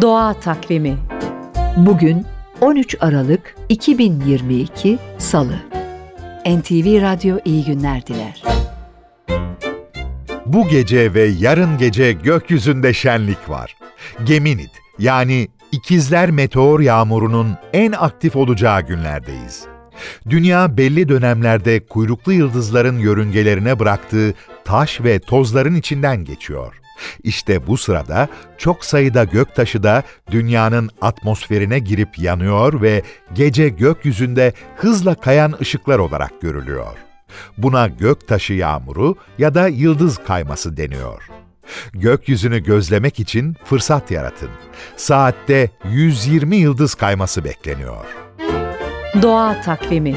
Doğa Takvimi Bugün 13 Aralık 2022 Salı. NTV Radyo iyi günler diler. Bu gece ve yarın gece gökyüzünde şenlik var. Geminid yani ikizler meteor yağmurunun en aktif olacağı günlerdeyiz. Dünya belli dönemlerde kuyruklu yıldızların yörüngelerine bıraktığı taş ve tozların içinden geçiyor. İşte bu sırada çok sayıda göktaşı da dünyanın atmosferine girip yanıyor ve gece gökyüzünde hızla kayan ışıklar olarak görülüyor. Buna göktaşı yağmuru ya da yıldız kayması deniyor. Gökyüzünü gözlemek için fırsat yaratın. Saatte 120 yıldız kayması bekleniyor. Doğa Takvimi